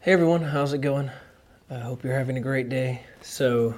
Hey everyone, how's it going? I hope you're having a great day. So,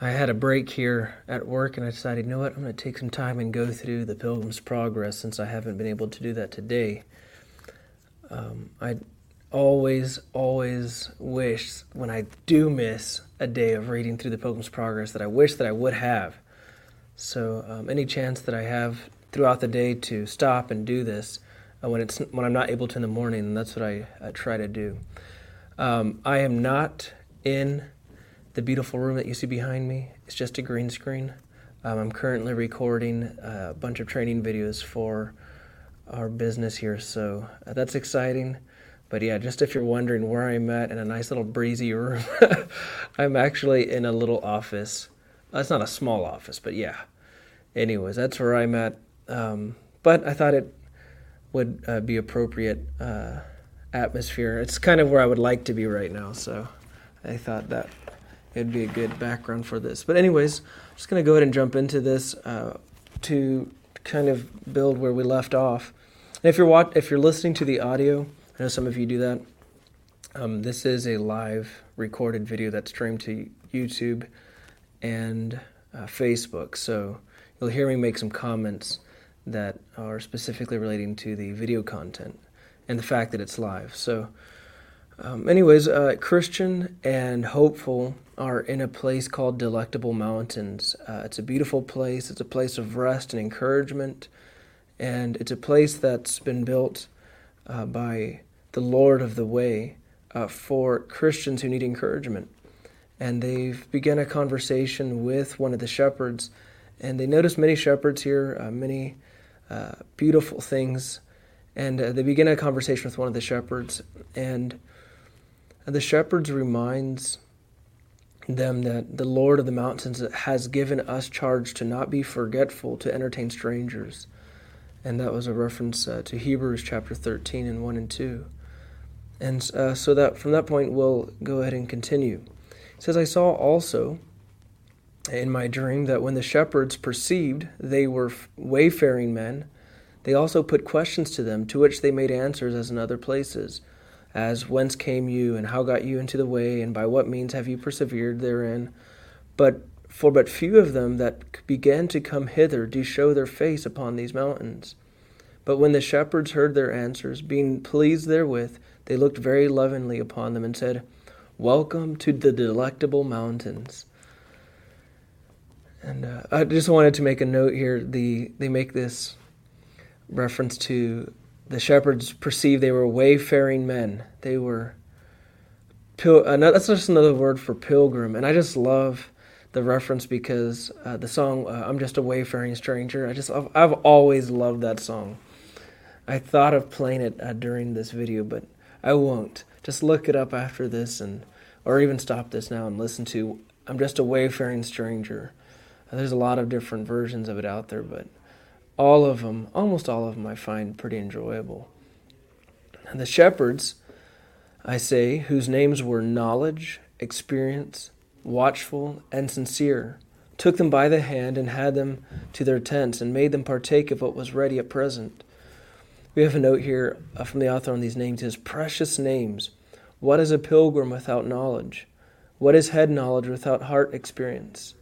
I had a break here at work and I decided, you know what, I'm going to take some time and go through the Pilgrim's Progress since I haven't been able to do that today. Um, I always, always wish when I do miss a day of reading through the Pilgrim's Progress that I wish that I would have. So, um, any chance that I have throughout the day to stop and do this, uh, when it's when I'm not able to in the morning, that's what I, try to do. Um, I am not in the beautiful room that you see behind me. It's just a green screen. Um, I'm currently recording a bunch of training videos for our business here, so uh, that's exciting. But yeah, just if you're wondering where I'm at in a nice little breezy room, I'm actually in a little office. Uh, it's not a small office, but yeah. Anyways, that's where I'm at. Um, but I thought it would uh, be appropriate uh, atmosphere. It's kind of where I would like to be right now, so I thought that it'd be a good background for this. But anyways, I'm just gonna go ahead and jump into this uh, to kind of build where we left off. And if you're watch- if you're listening to the audio, I know some of you do that. Um, this is a live recorded video that's streamed to YouTube and uh, Facebook, so you'll hear me make some comments that are specifically relating to the video content and the fact that it's live. So, um, anyways, uh, Christian and Hopeful are in a place called Delectable Mountains. Uh, it's a beautiful place, it's a place of rest and encouragement, and it's a place that's been built uh, by the Lord of the Way uh, for Christians who need encouragement. And they've begun a conversation with one of the shepherds, and they notice many shepherds here, uh, many uh, beautiful things. And uh, they begin a conversation with one of the shepherds, and the shepherds reminds them that the Lord of the mountains has given us charge to not be forgetful to entertain strangers. And that was a reference uh, to Hebrews chapter 13 and 1 and 2. And uh, so that from that point, we'll go ahead and continue. It says, I saw also in my dream that when the shepherds perceived they were wayfaring men, they also put questions to them, to which they made answers as in other places, as whence came you, and how got you into the way, and by what means have you persevered therein? But for but few of them that began to come hither do show their face upon these mountains. But when the shepherds heard their answers, being pleased therewith, they looked very lovingly upon them and said, Welcome to the delectable mountains. And uh, I just wanted to make a note here. The they make this reference to the shepherds perceived they were wayfaring men. They were pil- uh, that's just another word for pilgrim, and I just love the reference because uh, the song uh, "I'm Just a Wayfaring Stranger." I just I've, I've, always loved that song. I thought of playing it uh, during this video, but I won't. Just look it up after this, and or even stop this now and listen to "I'm Just a Wayfaring Stranger." There's a lot of different versions of it out there, but all of them, almost all of them, I find pretty enjoyable. And the shepherds, I say, whose names were knowledge, experience, watchful, and sincere, took them by the hand and had them to their tents and made them partake of what was ready at present. We have a note here uh, from the author on these names his precious names. What is a pilgrim without knowledge? What is head knowledge without heart experience?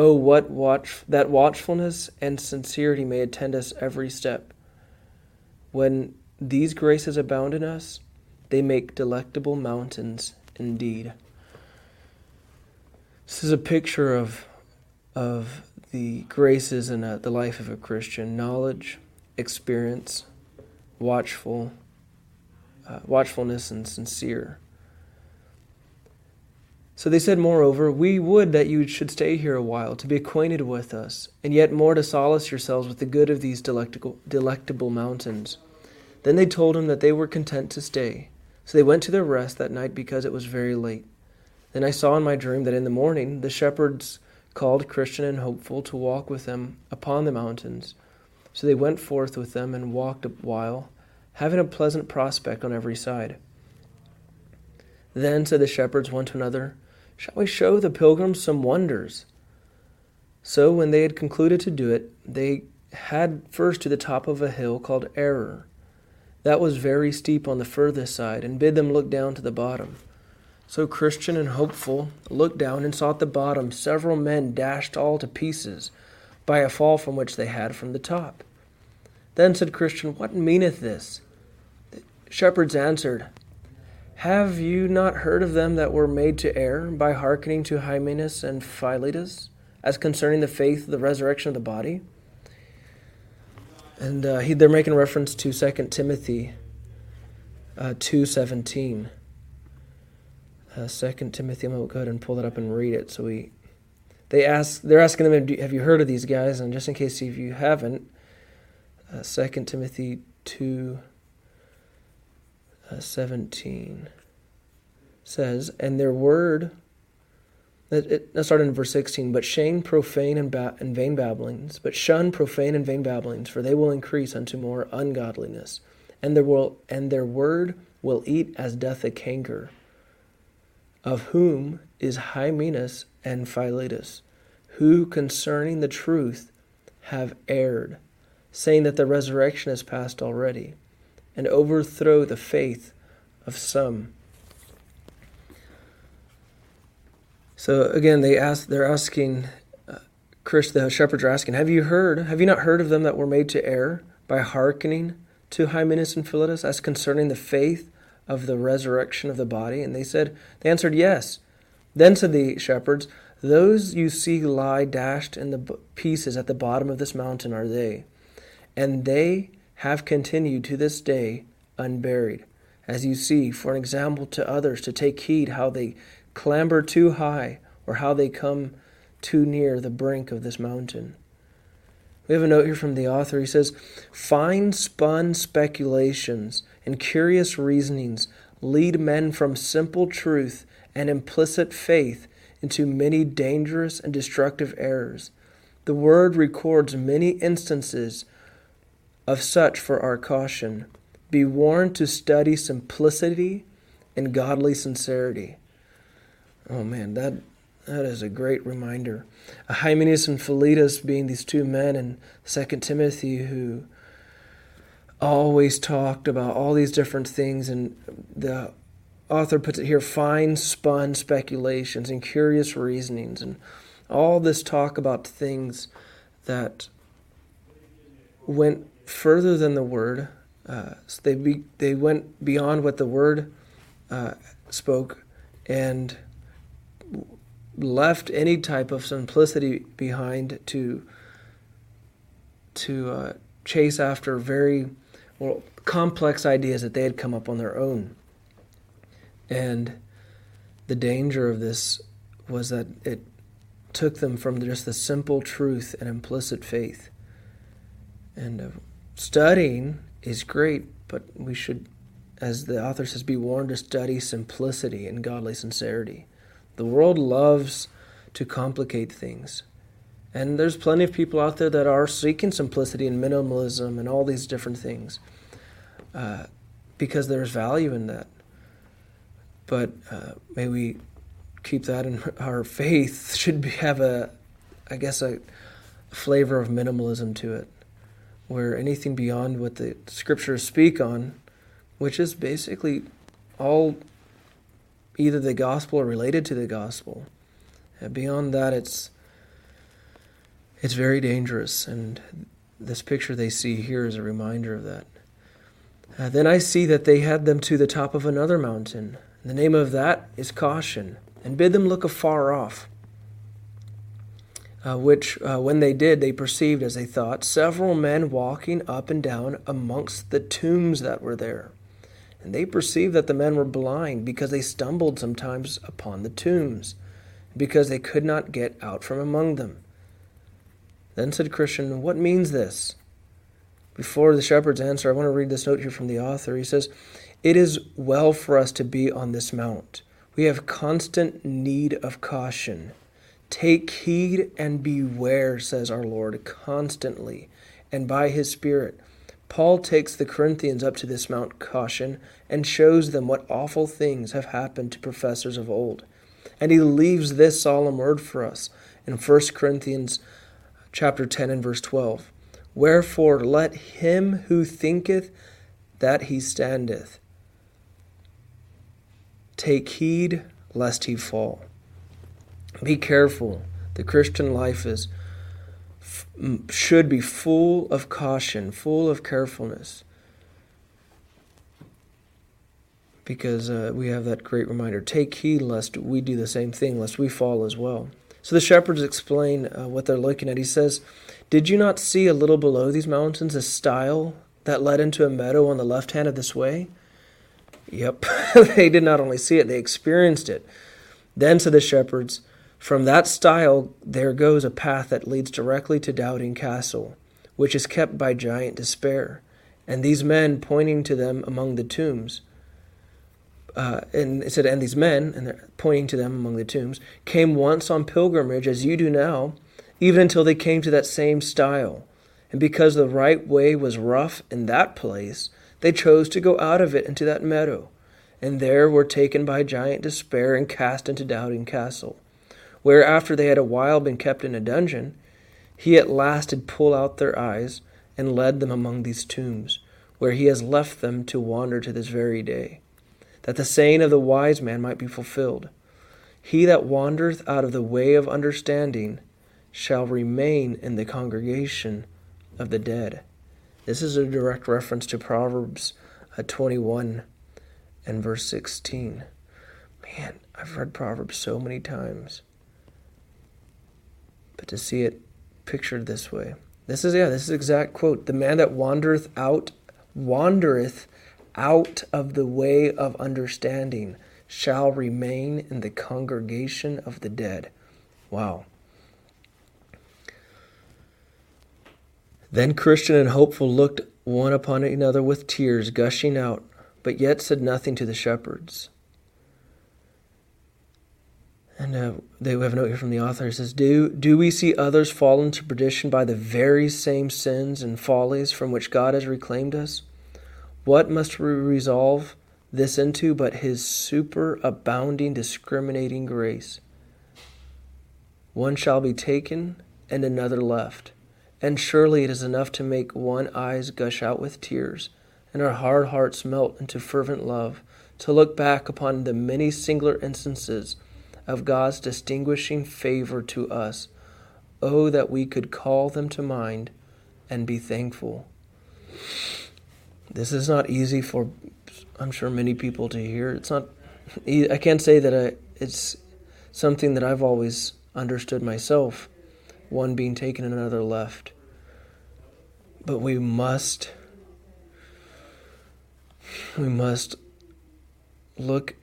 Oh, what watch that watchfulness and sincerity may attend us every step. When these graces abound in us, they make delectable mountains indeed. This is a picture of of the graces in a, the life of a Christian: knowledge, experience, watchful, uh, watchfulness, and sincere. So they said, Moreover, we would that you should stay here a while, to be acquainted with us, and yet more to solace yourselves with the good of these delectable, delectable mountains. Then they told him that they were content to stay. So they went to their rest that night because it was very late. Then I saw in my dream that in the morning the shepherds called Christian and Hopeful to walk with them upon the mountains. So they went forth with them and walked a while, having a pleasant prospect on every side. Then said the shepherds one to another, Shall we show the pilgrims some wonders? So when they had concluded to do it, they had first to the top of a hill called Error. that was very steep on the furthest side, and bid them look down to the bottom. So Christian and hopeful looked down and saw at the bottom several men dashed all to pieces by a fall from which they had from the top. Then said Christian, What meaneth this? The shepherds answered, Have you not heard of them that were made to err by hearkening to Hymenaeus and Philetus, as concerning the faith of the resurrection of the body? and uh, he, they're making reference to 2 Timothy uh, 2.17. Uh, 2 Timothy, I'm going to go ahead and pull that up and read it. So we, they ask, they're asking them, have you heard of these guys? And just in case if you haven't, uh, 2 Timothy 2, uh, 17 says, And their word it, let's start in verse 16. But shun profane and, ba- and vain babblings, but shun profane and vain babblings, for they will increase unto more ungodliness, and their will and their word will eat as doth a canker. Of whom is Hymenaeus and Philetus, who concerning the truth have erred, saying that the resurrection is past already, and overthrow the faith of some. So again, they ask, they're asking, uh, Chris, the shepherds are asking, have you heard, have you not heard of them that were made to err by hearkening to Hymenaeus and Philetus as concerning the faith of the resurrection of the body? And they said, they answered, yes. Then said the shepherds, those you see lie dashed in the pieces at the bottom of this mountain are they, and they have continued to this day unburied, as you see, for an example to others to take heed how they clamber too high or how they come too near the brink of this mountain. We have a note here from the author. He says, Fine spun speculations and curious reasonings lead men from simple truth and implicit faith into many dangerous and destructive errors. The Word records many instances of such for our caution. Be warned to study simplicity and godly sincerity. Oh man, that that is a great reminder. Hymenaeus and Philetus being these two men in Second Timothy who always talked about all these different things, and the author puts it here: fine spun speculations and curious reasonings, and all this talk about things that went further than the word. Uh, so they be, they went beyond what the word uh, spoke, and left any type of simplicity behind to to uh, chase after very well, complex ideas that they had come up on their own. And the danger of this was that it took them from just the simple truth and implicit faith. And uh, studying is great, but we should, as the author says, be warned to study simplicity and godly sincerity. The world loves to complicate things. And there's plenty of people out there that are seeking simplicity and minimalism and all these different things uh, because there's value in that. But uh, may we keep that in our faith should be, have a, I guess, a flavor of minimalism to it, where anything beyond what the scriptures speak on, which is basically all either the gospel or related to the gospel. And beyond that, it's it's very dangerous, and this picture they see here is a reminder of that. Uh, then I see that they had them to the top of another mountain. The name of that is caution, and bid them look afar off. Uh, which, uh, when they did, they perceived, as they thought, several men walking up and down amongst the tombs that were there. And they perceived that the men were blind because they stumbled sometimes upon the tombs, because they could not get out from among them. Then said Christian, What means this? Before the shepherd's answer, I want to read this note here from the author. He says, It is well for us to be on this mount. We have constant need of caution. Take heed and beware, says our Lord, constantly, and by his Spirit Paul takes the Corinthians up to this Mount Caution and shows them what awful things have happened to professors of old. And he leaves this solemn word for us in 1 Corinthians chapter 10 and verse 12. Wherefore let him who thinketh that he standeth. Take heed lest he fall. Be careful. The Christian life is should be full of caution, full of carefulness. Because uh, we have that great reminder take heed lest we do the same thing, lest we fall as well. So the shepherds explain uh, what they're looking at. He says, Did you not see a little below these mountains a stile that led into a meadow on the left hand of this way? Yep, they did not only see it, they experienced it. Then said the shepherds, From that stile there goes a path that leads directly to Doubting Castle, which is kept by giant Despair. And these men, pointing to them among the tombs, uh, and it said, and these men, and they're pointing to them among the tombs, came once on pilgrimage as you do now, even until they came to that same stile. And because the right way was rough in that place, they chose to go out of it into that meadow, and there were taken by giant despair and cast into Doubting Castle, where after they had a while been kept in a dungeon, he at last had pulled out their eyes and led them among these tombs, where he has left them to wander to this very day that the saying of the wise man might be fulfilled He that wandereth out of the way of understanding shall remain in the congregation of the dead. This is a direct reference to Proverbs uh, 21 and verse 16. Man, I've read Proverbs so many times. But to see it pictured this way. This is yeah, this is exact quote. The man that wandereth out wandereth out of the way of understanding shall remain in the congregation of the dead. Wow. Then Christian and Hopeful looked one upon another with tears gushing out, but yet said nothing to the shepherds. And uh, they have a note here from the author. It says, do, do we see others fall into perdition by the very same sins and follies from which God has reclaimed us? What must we resolve this into but his superabounding, discriminating grace? One shall be taken and another left. And surely it is enough to make one eyes gush out with tears, and our hard hearts melt into fervent love, to look back upon the many singular instances of God's distinguishing favor to us. Oh, that we could call them to mind and be thankful. This is not easy for, I'm sure, many people to hear. It's not, I can't say that I, it's something that I've always understood myself, one being taken and another left. But we must, we must look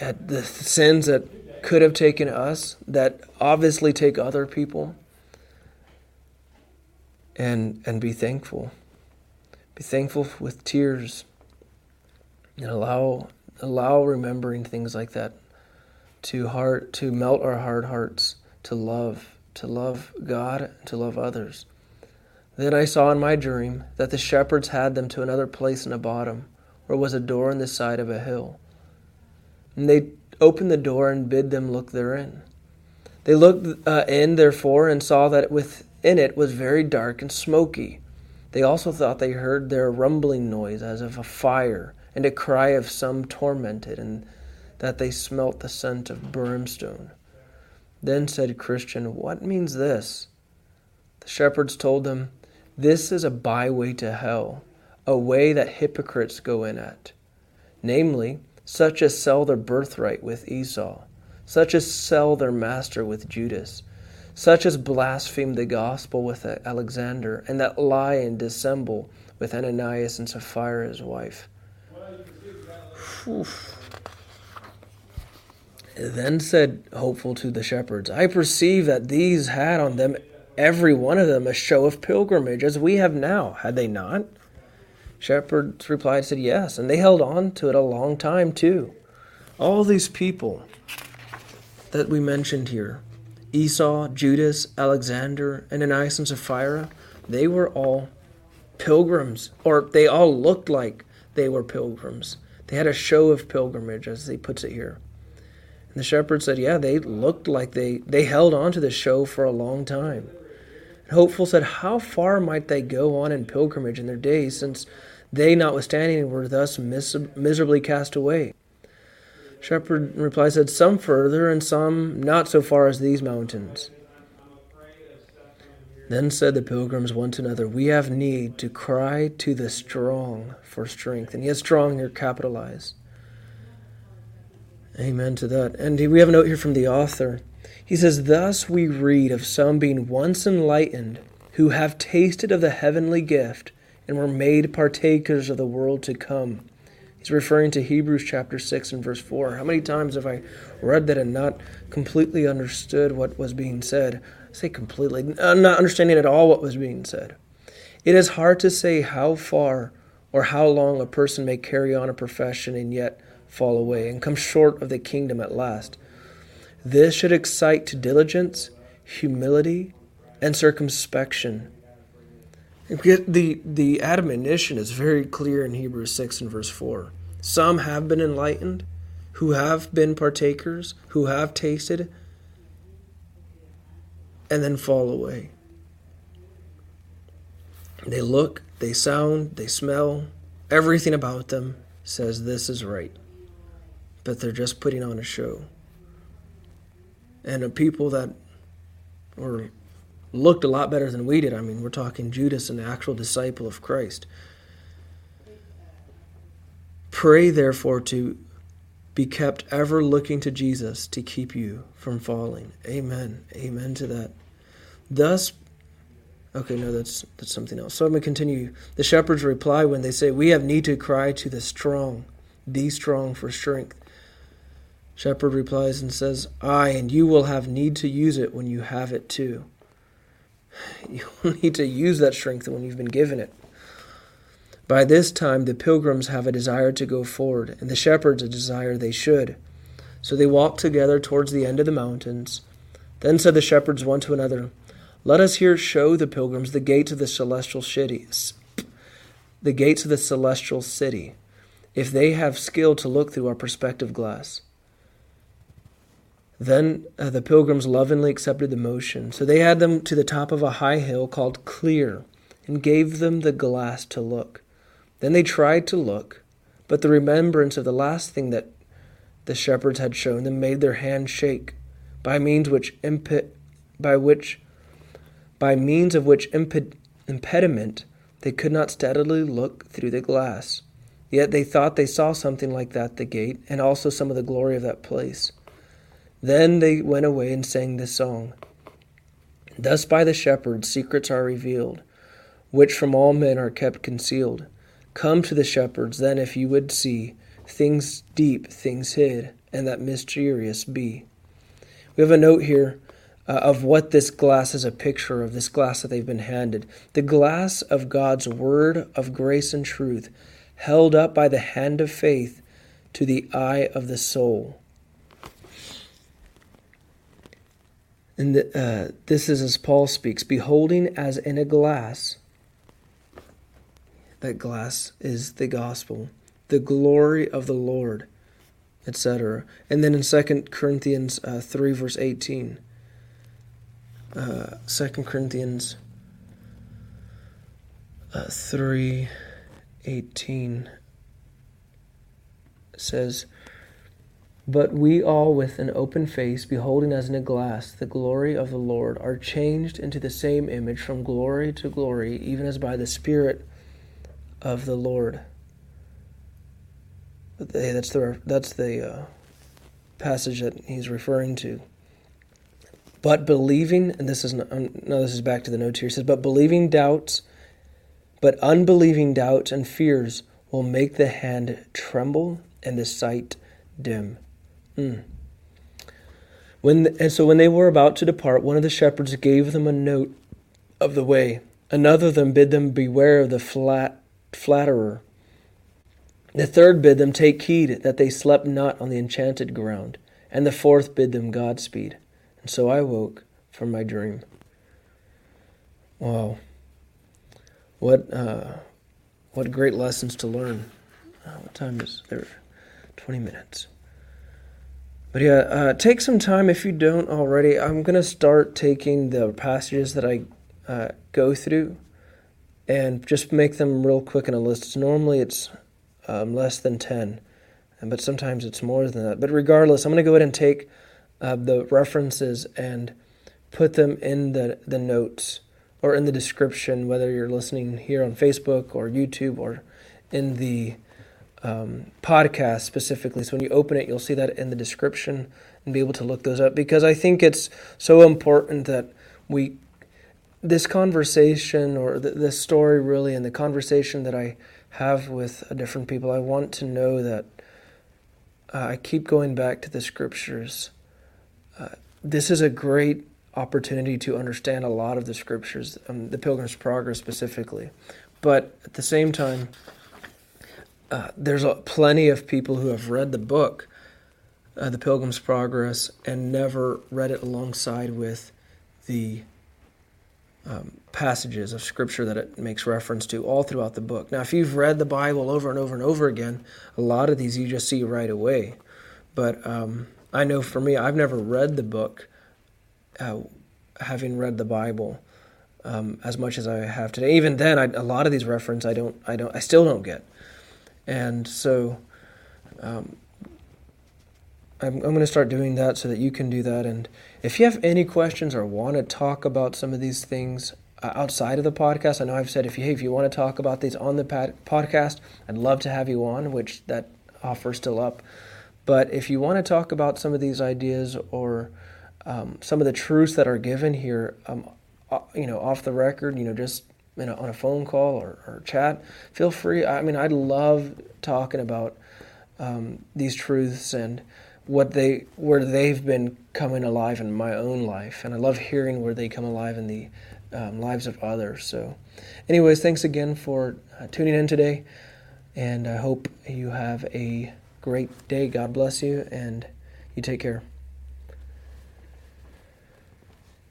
at the sins that could have taken us, that obviously take other people, and and be thankful. Be thankful with tears and allow allow remembering things like that to heart to melt our hard hearts to love to love God and to love others. Then I saw in my dream that the shepherds had them to another place in the bottom, where was a door in the side of a hill. And they opened the door and bid them look therein. They looked uh, in, therefore, and saw that within it was very dark and smoky. They also thought they heard there a rumbling noise as of a fire, and a cry of some tormented, and that they smelt the scent of brimstone. Then said Christian, What means this? The shepherds told them, This is a byway to hell, a way that hypocrites go in at. Namely, such as sell their birthright with Esau, such as sell their master with Judas such as blaspheme the gospel with Alexander, and that lie and dissemble with Ananias and Sapphira his wife. Oof. Then said Hopeful to the shepherds, I perceive that these had on them, every one of them, a show of pilgrimage, as we have now, had they not? Shepherds replied, said, Yes, and they held on to it a long time too. All these people that we mentioned here, Esau, Judas, Alexander, Ananias, and Sapphira, they were all pilgrims, or they all looked like they were pilgrims. They had a show of pilgrimage, as he puts it here. And the shepherd said, Yeah, they looked like they, they held on to the show for a long time. And Hopeful said, How far might they go on in pilgrimage in their days, since They, notwithstanding, were thus mis- miserably cast away. Shepherd replies, said, Some further, and some not so far as these mountains. Then said the pilgrims one to another, We have need to cry to the strong for strength. And yet, strong here capitalized. Amen to that. And we have a note here from the author. He says, Thus we read of some being once enlightened, who have tasted of the heavenly gift, and were made partakers of the world to come. He's referring to Hebrews chapter 6 and verse 4. How many times have I read that and not completely understood what was being said? I say completely, not understanding at all what was being said. It is hard to say how far or how long a person may carry on a profession and yet fall away and come short of the kingdom at last. This should excite to diligence, humility, and circumspection. The, the admonition is very clear in Hebrews 6 and verse 4. Some have been enlightened, who have been partakers, who have tasted, and then fall away. They look, they sound, they smell, everything about them says this is right but they're just putting on a show. And the people that were looked a lot better than we did. I mean, we're talking Judas, an actual disciple of Christ. Pray, therefore, to be kept ever looking to Jesus to keep you from falling. Amen. Amen to that. Thus, okay, no, that's that's something else. So I'm to continue. The shepherds reply when they say, "We have need to cry to the strong, be strong for strength." Shepherd replies and says, Aye, and you will have need to use it when you have it too. You will need to use that strength when you've been given it. By this time, the pilgrims have a desire to go forward, and the shepherds a desire they should. So they walked together towards the end of the mountains. Then said the shepherds one to another, Let us here show the pilgrims the gates of the celestial cities, the gates of the celestial city, if they have skill to look through our perspective glass. Then uh, the pilgrims lovingly accepted the motion. So they had them to the top of a high hill called Clear and gave them the glass to look. Then they tried to look, but the remembrance of the last thing that the shepherds had shown them made their hands shake, by means which impi- by which by means of which impediment they could not steadily look through the glass. Yet they thought they saw something like that the gate, and also some of the glory of that place. Then they went away and sang this song. Thus by the shepherds secrets are revealed, which from all men are kept concealed. Come to the shepherds, then, if you would see things deep, things hid, and that mysterious be. We have a note here uh, of what this glass is a picture of, this glass that they've been handed. The glass of God's word of grace and truth, held up by the hand of faith to the eye of the soul. And the, uh, this is as Paul speaks beholding as in a glass. That glass is the gospel, the glory of the Lord, etc. And then in 2 Corinthians uh, 3, verse 18, uh, 2 Corinthians uh, 3, 18 says, but we all, with an open face, beholding as in a glass the glory of the Lord, are changed into the same image from glory to glory, even as by the Spirit of the Lord. That's the that's the uh, passage that he's referring to. But believing, and this is not, um, no, this is back to the notes here. He says, but believing doubts, but unbelieving doubts and fears will make the hand tremble and the sight dim. Mm. When and so when they were about to depart, one of the shepherds gave them a note of the way. Another of them bid them beware of the flat flatterer. The third bid them take heed that they slept not on the enchanted ground. And the fourth bid them Godspeed. And so I woke from my dream. Wow. What uh, what great lessons to learn. Uh, what time is there? 20 minutes. But yeah, uh, take some time if you don't already. I'm going to start taking the passages that I uh, go through and just make them real quick in a list. Normally it's um, less than 10, but sometimes it's more than that. But regardless, I'm going to go ahead and take uh, the references and put them in the, the notes or in the description, whether you're listening here on Facebook or YouTube or in the um, podcast specifically. So when you open it, you'll see that in the description and be able to look those up because I think it's so important that we this conversation or th- this story really and the conversation that I have with different people, I want to know that uh, I keep going back to the scriptures. Uh, this is a great opportunity to understand a lot of the scriptures, um, the Pilgrim's Progress specifically. But at the same time, uh, there's a, plenty of people who have read the book, uh, The Pilgrim's Progress, and never read it alongside with the um, passages of scripture that it makes reference to all throughout the book. Now, if you've read the Bible over and over and over again, a lot of these you just see right away. But um, I know for me, I've never read the book uh, having read the Bible um, as much as I have today. Even then, I, a lot of these references I don't, I don't, I still don't get. And so um, I'm, I'm going to start doing that so that you can do that. And if you have any questions or want to talk about some of these things uh, outside of the podcast, I know I've said if you, hey, if you want to talk about these on the podcast, I'd love to have you on, which that offer is still up. But if you want to talk about some of these ideas or um, some of the truths that are given here, um, you know, off the record, you know, just you know, on a phone call or, or chat, feel free. I mean, I love talking about um, these truths and what they where they've been coming alive in my own life, and I love hearing where they come alive in the um, lives of others. So, anyways, thanks again for uh, tuning in today, and I hope you have a great day. God bless you, and you take care.